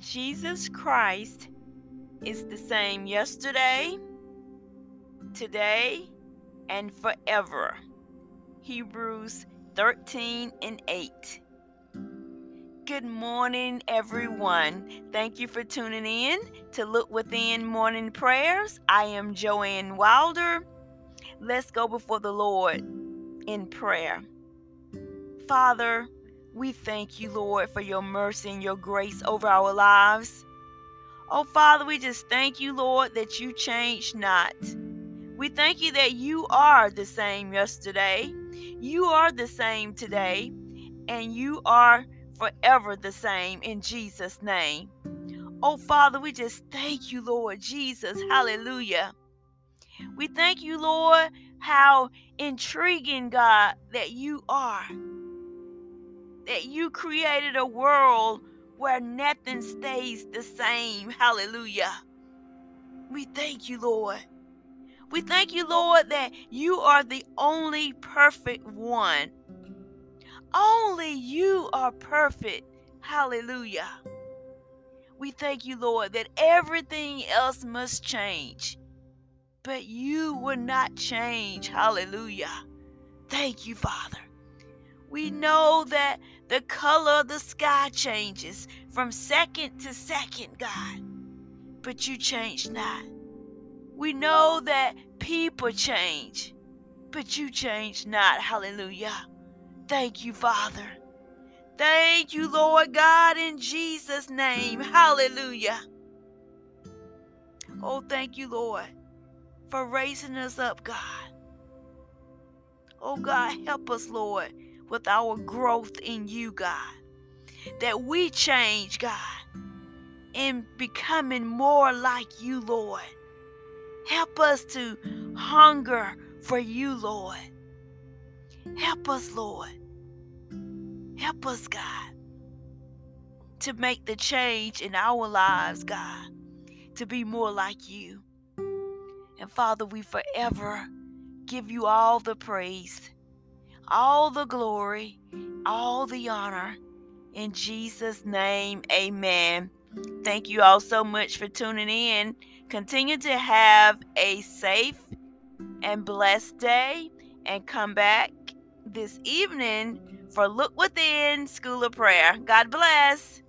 Jesus Christ is the same yesterday, today, and forever. Hebrews 13 and 8. Good morning, everyone. Thank you for tuning in to Look Within Morning Prayers. I am Joanne Wilder. Let's go before the Lord in prayer. Father, we thank you, Lord, for your mercy and your grace over our lives. Oh, Father, we just thank you, Lord, that you change not. We thank you that you are the same yesterday, you are the same today, and you are forever the same in Jesus' name. Oh, Father, we just thank you, Lord Jesus. Hallelujah. We thank you, Lord, how intriguing, God, that you are. That you created a world where nothing stays the same. Hallelujah. We thank you, Lord. We thank you, Lord, that you are the only perfect one. Only you are perfect. Hallelujah. We thank you, Lord, that everything else must change, but you will not change. Hallelujah. Thank you, Father. We know that the color of the sky changes from second to second, God, but you change not. We know that people change, but you change not. Hallelujah. Thank you, Father. Thank you, Lord God, in Jesus' name. Hallelujah. Oh, thank you, Lord, for raising us up, God. Oh, God, help us, Lord, with our growth in you, God. That we change, God, in becoming more like you, Lord. Help us to hunger for you, Lord. Help us, Lord. Help us, God, to make the change in our lives, God, to be more like you. And Father, we forever give you all the praise, all the glory, all the honor. In Jesus' name, amen. Thank you all so much for tuning in. Continue to have a safe and blessed day and come back this evening for Look Within School of Prayer. God bless.